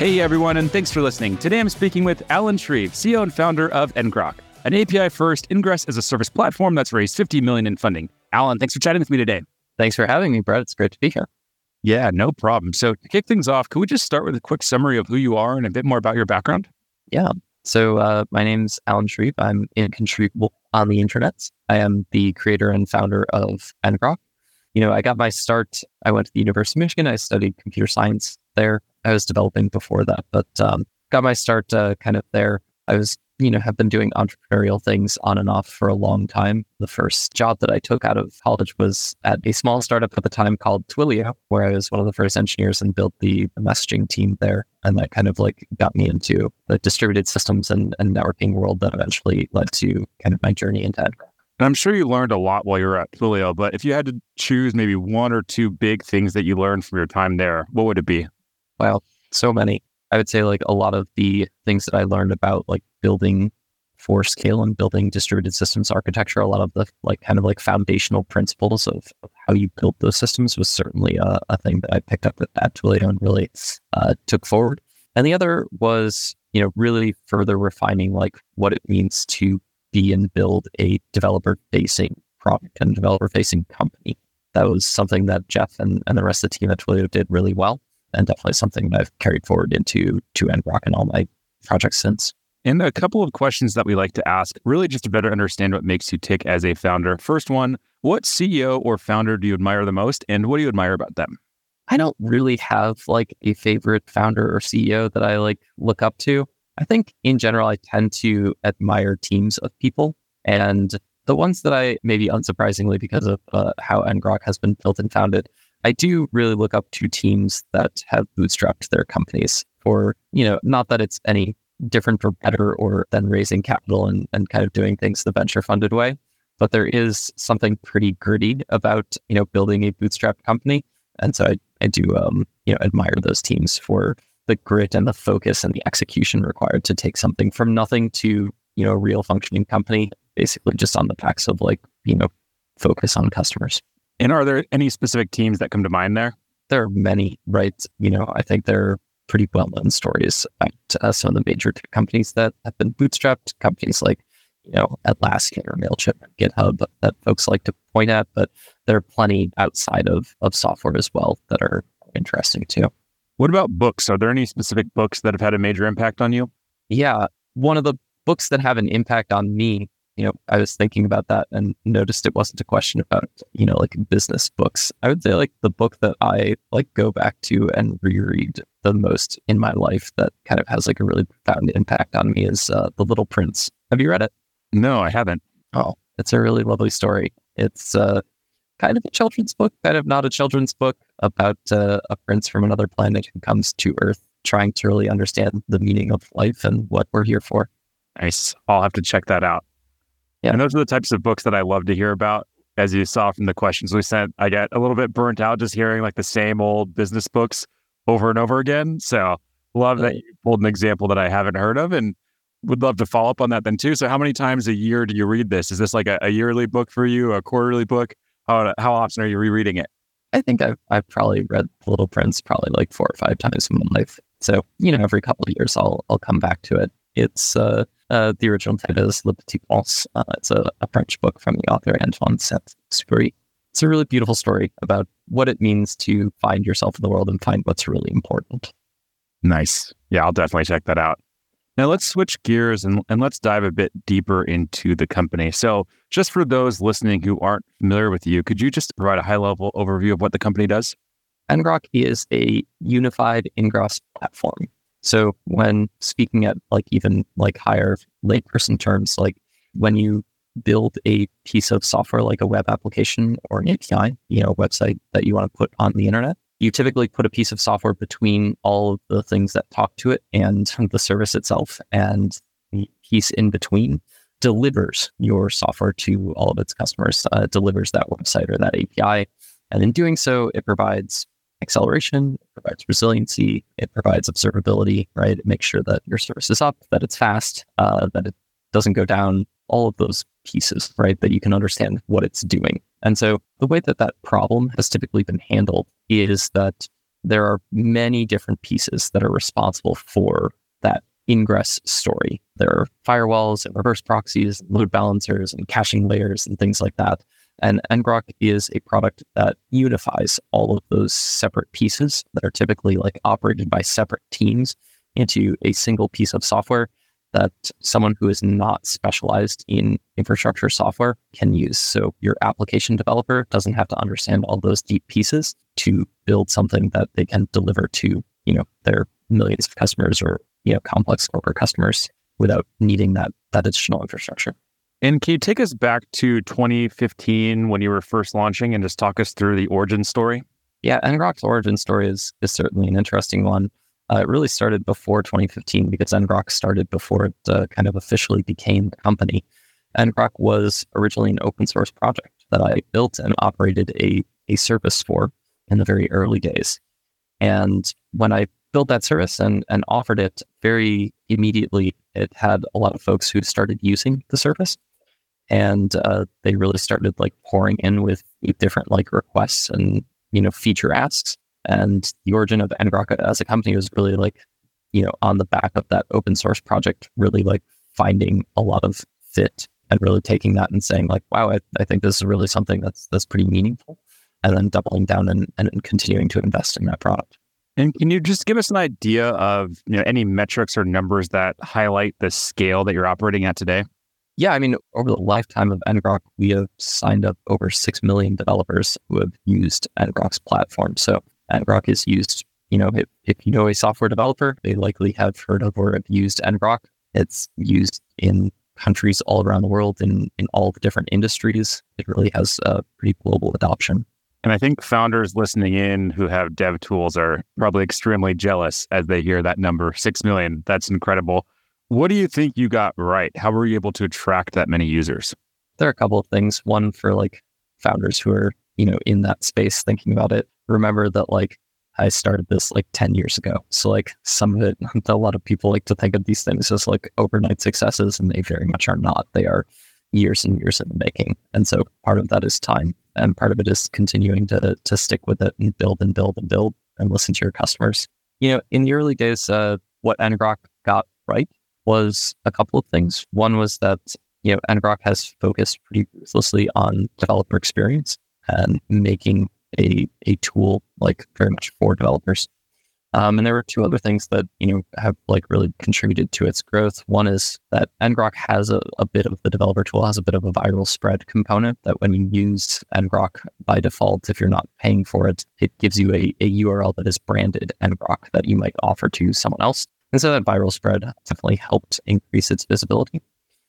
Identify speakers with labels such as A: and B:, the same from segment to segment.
A: Hey everyone, and thanks for listening. Today I'm speaking with Alan Shreve, CEO and founder of ngrok, an API-first ingress as a service platform that's raised 50 million in funding. Alan, thanks for chatting with me today.
B: Thanks for having me, Brett. It's great to be here.
A: Yeah, no problem. So to kick things off, could we just start with a quick summary of who you are and a bit more about your background?
B: Yeah. So uh, my name's Alan Shreve. I'm inconshreveable on the internet. I am the creator and founder of ngrok. You know, I got my start. I went to the University of Michigan. I studied computer science there. I was developing before that, but um, got my start uh, kind of there. I was, you know, have been doing entrepreneurial things on and off for a long time. The first job that I took out of college was at a small startup at the time called Twilio, where I was one of the first engineers and built the, messaging team there. And that kind of like got me into the distributed systems and, and networking world that eventually led to kind of my journey into ngrok.
A: And I'm sure you learned a lot while you were at Twilio, but if you had to choose maybe one or two big things that you learned from your time there, what would it be?
B: Wow, so many. I would say like a lot of the things that I learned about like building for scale and building distributed systems architecture, a lot of the like kind of like foundational principles of, of how you build those systems was certainly a, a thing that I picked up at Twilio and really uh, took forward. And the other was, you know, really further refining like what it means to be and build a developer facing product and developer facing company. That was something that Jeff and, and the rest of the team at Twilio did really well and definitely something that I've carried forward into to ngrok and all my projects since.
A: And a couple of questions that we like to ask, really just to better understand what makes you tick as a founder. First one, what CEO or founder do you admire the most, and what do you admire about them?
B: I don't really have like a favorite founder or CEO that I like look up to. I think in general, I tend to admire teams of people. And the ones that I, maybe unsurprisingly, because of uh, how ngrok has been built and founded, I do really look up to teams that have bootstrapped their companies for, you know, not that it's any different or better or than raising capital and, and kind of doing things the venture funded way. But there is something pretty gritty about, you know, building a bootstrap company. And so I, I do, um, you know, admire those teams for the grit and the focus and the execution required to take something from nothing to, you know, a real functioning company, basically just on the backs of like, you know, focus on customers.
A: And are there any specific teams that come to mind there?
B: There are many, right? You know, I think there are pretty well known stories about uh, some of the major companies that have been bootstrapped, companies like, you know, Atlassian or MailChimp GitHub that folks like to point at, but there are plenty outside of, of software as well that are interesting too.
A: What about books? Are there any specific books that have had a major impact on you?
B: Yeah. One of the books that have an impact on me you know, I was thinking about that and noticed it wasn't a question about, you know, like business books. I would say like the book that I like go back to and reread the most in my life that kind of has like a really profound impact on me is uh, The Little Prince. Have you read it?
A: No, I haven't.
B: Oh, it's a really lovely story. It's uh, kind of a children's book, kind of not a children's book about uh, a prince from another planet who comes to Earth trying to really understand the meaning of life and what we're here for.
A: Nice. I'll have to check that out. Yeah. And those are the types of books that I love to hear about. As you saw from the questions we sent, I get a little bit burnt out just hearing like the same old business books over and over again. So love that you pulled an example that I haven't heard of and would love to follow up on that then too. So how many times a year do you read this? Is this like a, a yearly book for you, a quarterly book? How, how often are you rereading it?
B: I think I've, I've probably read Little Prince probably like four or five times in my life. So, you know, every couple of years I'll, I'll come back to it. It's, uh, uh, the original title is Le Petit Prince. Uh, it's a, a, French book from the author Antoine Saint-Exupéry. It's a really beautiful story about what it means to find yourself in the world and find what's really important.
A: Nice. Yeah, I'll definitely check that out. Now let's switch gears and, and let's dive a bit deeper into the company. So, just for those listening who aren't familiar with you, could you just provide a high level overview of what the company does?
B: ngrok is a unified ingress platform so when speaking at like even like higher layperson terms, like when you build a piece of software like a web application or an API, you know, website that you want to put on the internet, you typically put a piece of software between all of the things that talk to it and the service itself. And the piece in between delivers your software to all of its customers, uh, delivers that website or that API. And in doing so, it provides acceleration, it provides resiliency, it provides observability, right? It makes sure that your service is up, that it's fast, uh, that it doesn't go down, all of those pieces, right? That you can understand what it's doing. And so the way that that problem has typically been handled is that there are many different pieces that are responsible for that ingress story. There are firewalls and reverse proxies, and load balancers and caching layers and things like that. And ngrok is a product that unifies all of those separate pieces that are typically like operated by separate teams into a single piece of software that someone who is not specialized in infrastructure software can use. So your application developer doesn't have to understand all those deep pieces to build something that they can deliver to, you know, their millions of customers or, you know, complex corporate customers without needing that that additional infrastructure.
A: And can you take us back to 2015 when you were first launching and just talk us through the origin story?
B: Yeah, ngrok's origin story is is certainly an interesting one. Uh, it really started before 2015 because ngrok started before it uh, kind of officially became a company. ngrok was originally an open source project that I built and operated a, a service for in the very early days. And when I built that service and, and offered it very immediately, it had a lot of folks who started using the service. And uh, they really started like pouring in with different like requests and you know feature asks and the origin of ngrok as a company was really like, you know, on the back of that open source project, really like finding a lot of fit and really taking that and saying like, wow, I, I think this is really something that's that's pretty meaningful. And then doubling down and, and continuing to invest in that product.
A: And can you just give us an idea of you know any metrics or numbers that highlight the scale that you're operating at today?
B: Yeah, I mean, over the lifetime of ngrok, we have signed up over six million developers who have used ngrok's platform. So ngrok is used. You know, if, if you know a software developer, they likely have heard of or have used ngrok. It's used in countries all around the world in, in all the different industries. It really has a pretty global adoption.
A: And I think founders listening in who have dev tools are probably extremely jealous as they hear that number, 6 million. That's incredible. What do you think you got right? How were you able to attract that many users?
B: There are a couple of things. One for like founders who are, you know, in that space thinking about it remember that like I started this like 10 years ago. So like some of it, a lot of people like to think of these things as like overnight successes and they very much are not. They are years and years in the making. And so part of that is time and part of it is continuing to to stick with it and build and build and build and listen to your customers. You know, in the early days, uh, what ngrok got right was a couple of things. One was that, you know, ngrok has focused pretty ruthlessly on developer experience and making a, a tool like very much for developers. Um, and there were two other things that you know have like really contributed to its growth. One is that ngrok has a, a bit of the developer tool has a bit of a viral spread component that when you use ngrok by default, if you're not paying for it, it gives you a, a URL that is branded ngrok that you might offer to someone else. And so that viral spread definitely helped increase its visibility.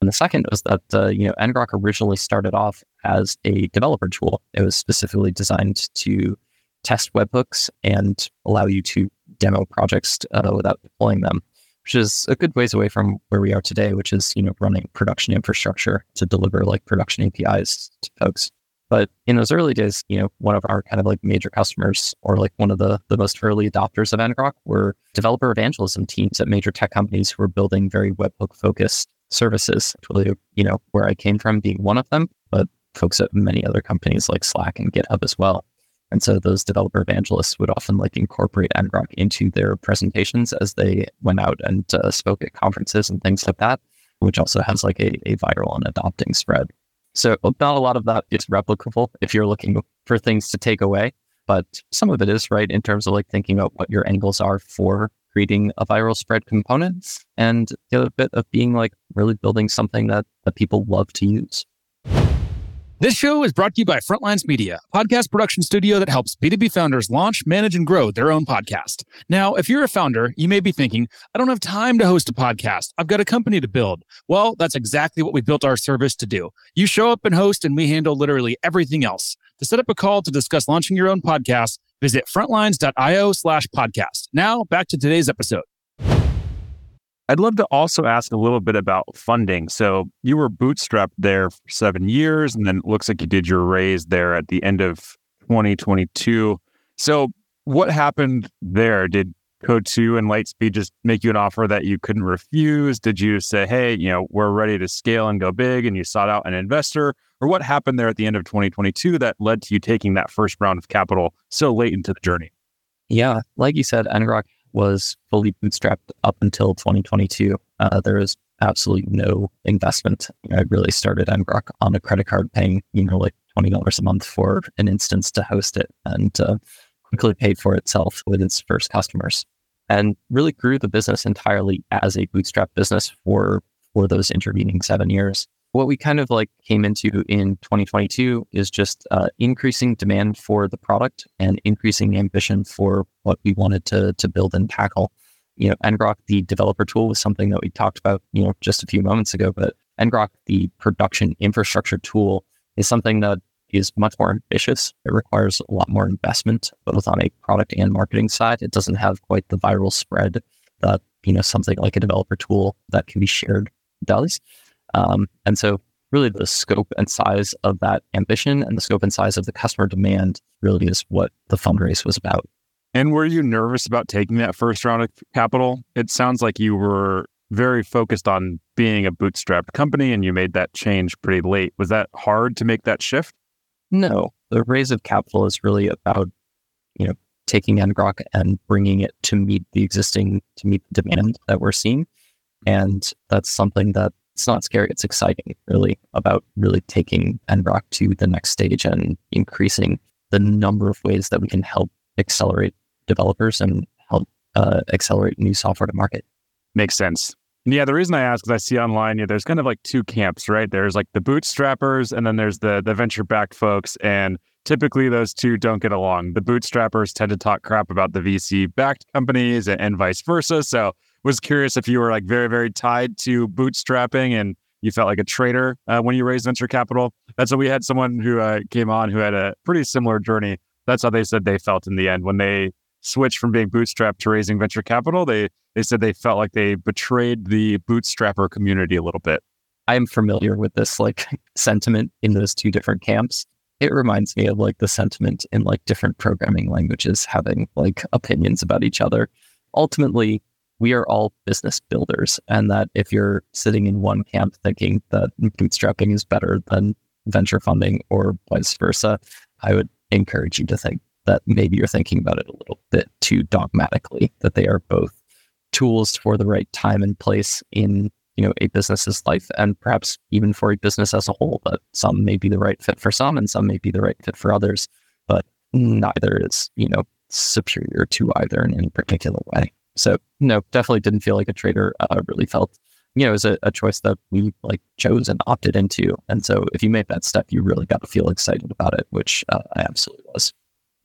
B: And the second was that uh, you know ngrok originally started off as a developer tool. It was specifically designed to test webhooks and allow you to demo projects uh, without deploying them, which is a good ways away from where we are today, which is you know running production infrastructure to deliver like production APIs to folks. But in those early days, you know, one of our kind of like major customers or like one of the, the most early adopters of ngrok were developer evangelism teams at major tech companies who were building very webhook focused services, really, you know, where I came from being one of them, but folks at many other companies like Slack and GitHub as well. And so those developer evangelists would often like incorporate ngrok into their presentations as they went out and uh, spoke at conferences and things like that, which also has like a, a viral and adopting spread. So uh, not a lot of that is replicable if you're looking for things to take away, but some of it is right in terms of like thinking about what your angles are for creating a viral spread component and the other bit of being like really building something that, that people love to use.
C: This show is brought to you by Frontlines Media, a podcast production studio that helps B2B founders launch, manage, and grow their own podcast. Now, if you're a founder, you may be thinking, I don't have time to host a podcast. I've got a company to build. Well, that's exactly what we built our service to do. You show up and host, and we handle literally everything else. To set up a call to discuss launching your own podcast, Visit frontlines.io slash podcast. Now back to today's episode.
A: I'd love to also ask a little bit about funding. So you were bootstrapped there for seven years, and then it looks like you did your raise there at the end of 2022. So what happened there? Did Coatue and Lightspeed just make you an offer that you couldn't refuse? Did you say, hey, you know, we're ready to scale and go big, and you sought out an investor? Or what happened there at the end of 2022 that led to you taking that first round of capital so late into the journey?
B: Yeah, like you said, ngrok was fully bootstrapped up until 2022. Uh, there was absolutely no investment. I really started ngrok on a credit card, paying you know like twenty dollars a month for an instance to host it, and uh, quickly paid for itself with its first customers, and really grew the business entirely as a bootstrap business for for those intervening seven years what we kind of like came into in 2022 is just uh, increasing demand for the product and increasing ambition for what we wanted to to build and tackle. You know, ngrok, the developer tool, was something that we talked about, you know, just a few moments ago. But ngrok, the production infrastructure tool, is something that is much more ambitious. It requires a lot more investment, both on a product and marketing side. It doesn't have quite the viral spread that you know something like a developer tool that can be shared does. Um, and so, really, the scope and size of that ambition and the scope and size of the customer demand really is what the fundraise was about.
A: And were you nervous about taking that first round of capital? It sounds like you were very focused on being a bootstrapped company and you made that change pretty late. Was that hard to make that shift?
B: No. The raise of capital is really about, you know, taking ngrok and bringing it to meet the existing to meet the demand that we're seeing. And that's something that it's not scary. It's exciting, really, about really taking ngrok to the next stage and increasing the number of ways that we can help accelerate developers and help uh, accelerate new software to market.
A: Makes sense. Yeah, the reason I ask is I see online, yeah, there's kind of like two camps, right? There's like the bootstrappers, and then there's the the venture backed folks, and typically those two don't get along. The bootstrappers tend to talk crap about the VC backed companies, and, and vice versa. So was curious if you were like very, very tied to bootstrapping and you felt like a traitor uh, when you raised venture capital. That's what we had someone who uh, came on who had a pretty similar journey. That's how they said they felt in the end when they switched from being bootstrapped to raising venture capital. They they said they felt like they betrayed the bootstrapper community a little bit.
B: I'm familiar with this like sentiment in those two different camps. It reminds me of like the sentiment in like different programming languages having like opinions about each other. Ultimately, we are all business builders, and that if you're sitting in one camp thinking that bootstrapping is better than venture funding or vice versa, I would encourage you to think that maybe you're thinking about it a little bit too dogmatically, that they are both tools for the right time and place in you know a business's life and perhaps even for a business as a whole but some may be the right fit for some and some may be the right fit for others but neither is you know superior to either in any particular way so no, definitely didn't feel like a traitor. Uh, really felt, you know, it was a, a, choice that we like chose and opted into. And so if you made that step, you really got to feel excited about it, which uh, I absolutely was.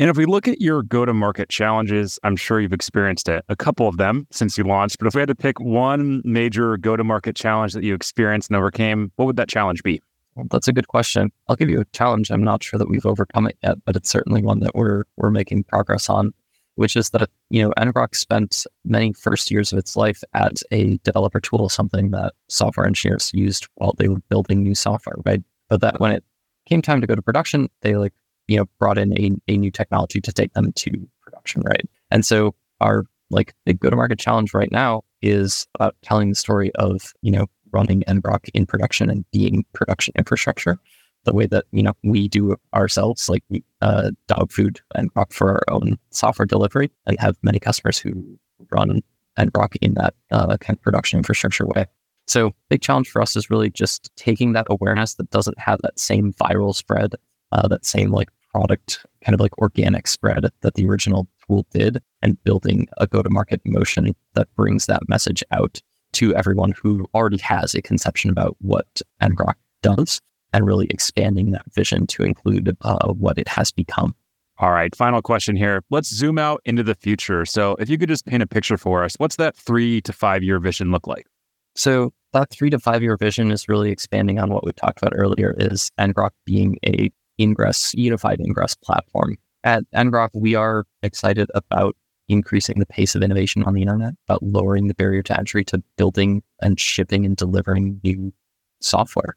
A: And if we look at your go to market challenges, I'm sure you've experienced it, a couple of them since you launched. But if we had to pick one major go to market challenge that you experienced and overcame, what would that challenge be?
B: Well, that's a good question. I'll give you a challenge. I'm not sure that we've overcome it yet, but it's certainly one that we're we're making progress on which is that, you know, ngrok spent many first years of its life as a developer tool, something that software engineers used while they were building new software, right? But that when it came time to go to production, they like, you know, brought in a, a new technology to take them to production, right? And so our like big go-to-market challenge right now is about telling the story of, you know, running ngrok in production and being production infrastructure the way that you know we do ourselves, like uh, dog food ngrok for our own software delivery, and have many customers who run ngrok in that uh, kind of production infrastructure way. So, big challenge for us is really just taking that awareness that doesn't have that same viral spread, uh, that same like product kind of like organic spread that the original tool did, and building a go-to-market motion that brings that message out to everyone who already has a conception about what ngrok does and really expanding that vision to include uh, what it has become.
A: All right, final question here. Let's zoom out into the future. So, if you could just paint a picture for us, what's that three to five year vision look like?
B: So, that three to five year vision is really expanding on what we talked about earlier is ngrok being a ingress, unified ingress platform At ngrok, we are excited about increasing the pace of innovation on the internet, about lowering the barrier to entry to building and shipping and delivering new software.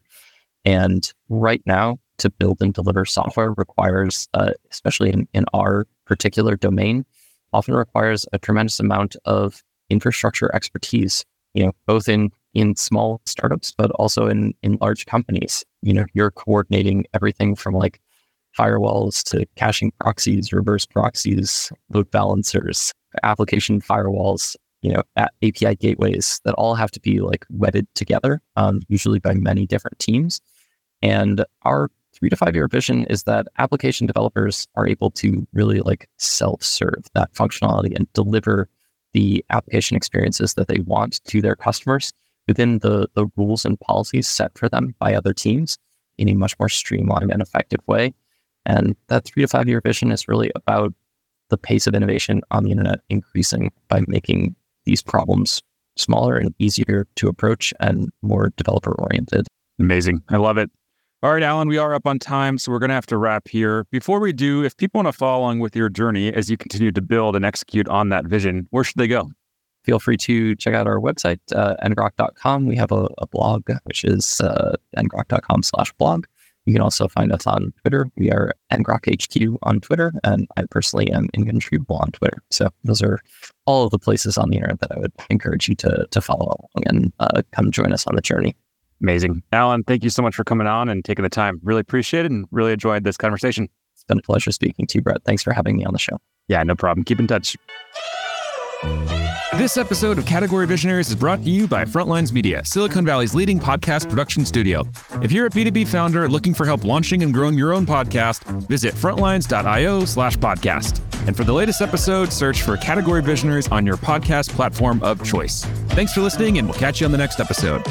B: And right now, to build and deliver software requires, uh, especially in, in our particular domain, often requires a tremendous amount of infrastructure expertise, you know, both in in small startups, but also in in large companies. You know, you're coordinating everything from like firewalls to caching proxies, reverse proxies, load balancers, application firewalls, you know, API gateways that all have to be like wedded together, um, usually by many different teams. And our three to five year vision is that application developers are able to really like self serve that functionality and deliver the application experiences that they want to their customers within the, the rules and policies set for them by other teams in a much more streamlined and effective way. And that three to five year vision is really about the pace of innovation on the internet increasing by making these problems smaller and easier to approach and more developer oriented.
A: Amazing. I love it. All right, Alan, we are up on time, so we're going to have to wrap here. Before we do, if people want to follow along with your journey as you continue to build and execute on that vision, where should they go?
B: Feel free to check out our website, uh, ngrok.com. We have a, a blog, which is uh, ngrok.com slash blog. You can also find us on Twitter. We are ngrokhq on Twitter, and I personally am inconshreveable on Twitter. So those are all of the places on the internet that I would encourage you to to follow along and uh, come join us on the journey.
A: Amazing. Alan, thank you so much for coming on and taking the time. Really appreciate it and really enjoyed this conversation.
B: It's been a pleasure speaking to you, Brett. Thanks for having me on the show.
A: Yeah, no problem. Keep in touch.
C: This episode of Category Visionaries is brought to you by Frontlines Media, Silicon Valley's leading podcast production studio. If you're a B2B founder looking for help launching and growing your own podcast, visit frontlines.io slash podcast. And for the latest episode, search for Category Visionaries on your podcast platform of choice. Thanks for listening, and we'll catch you on the next episode.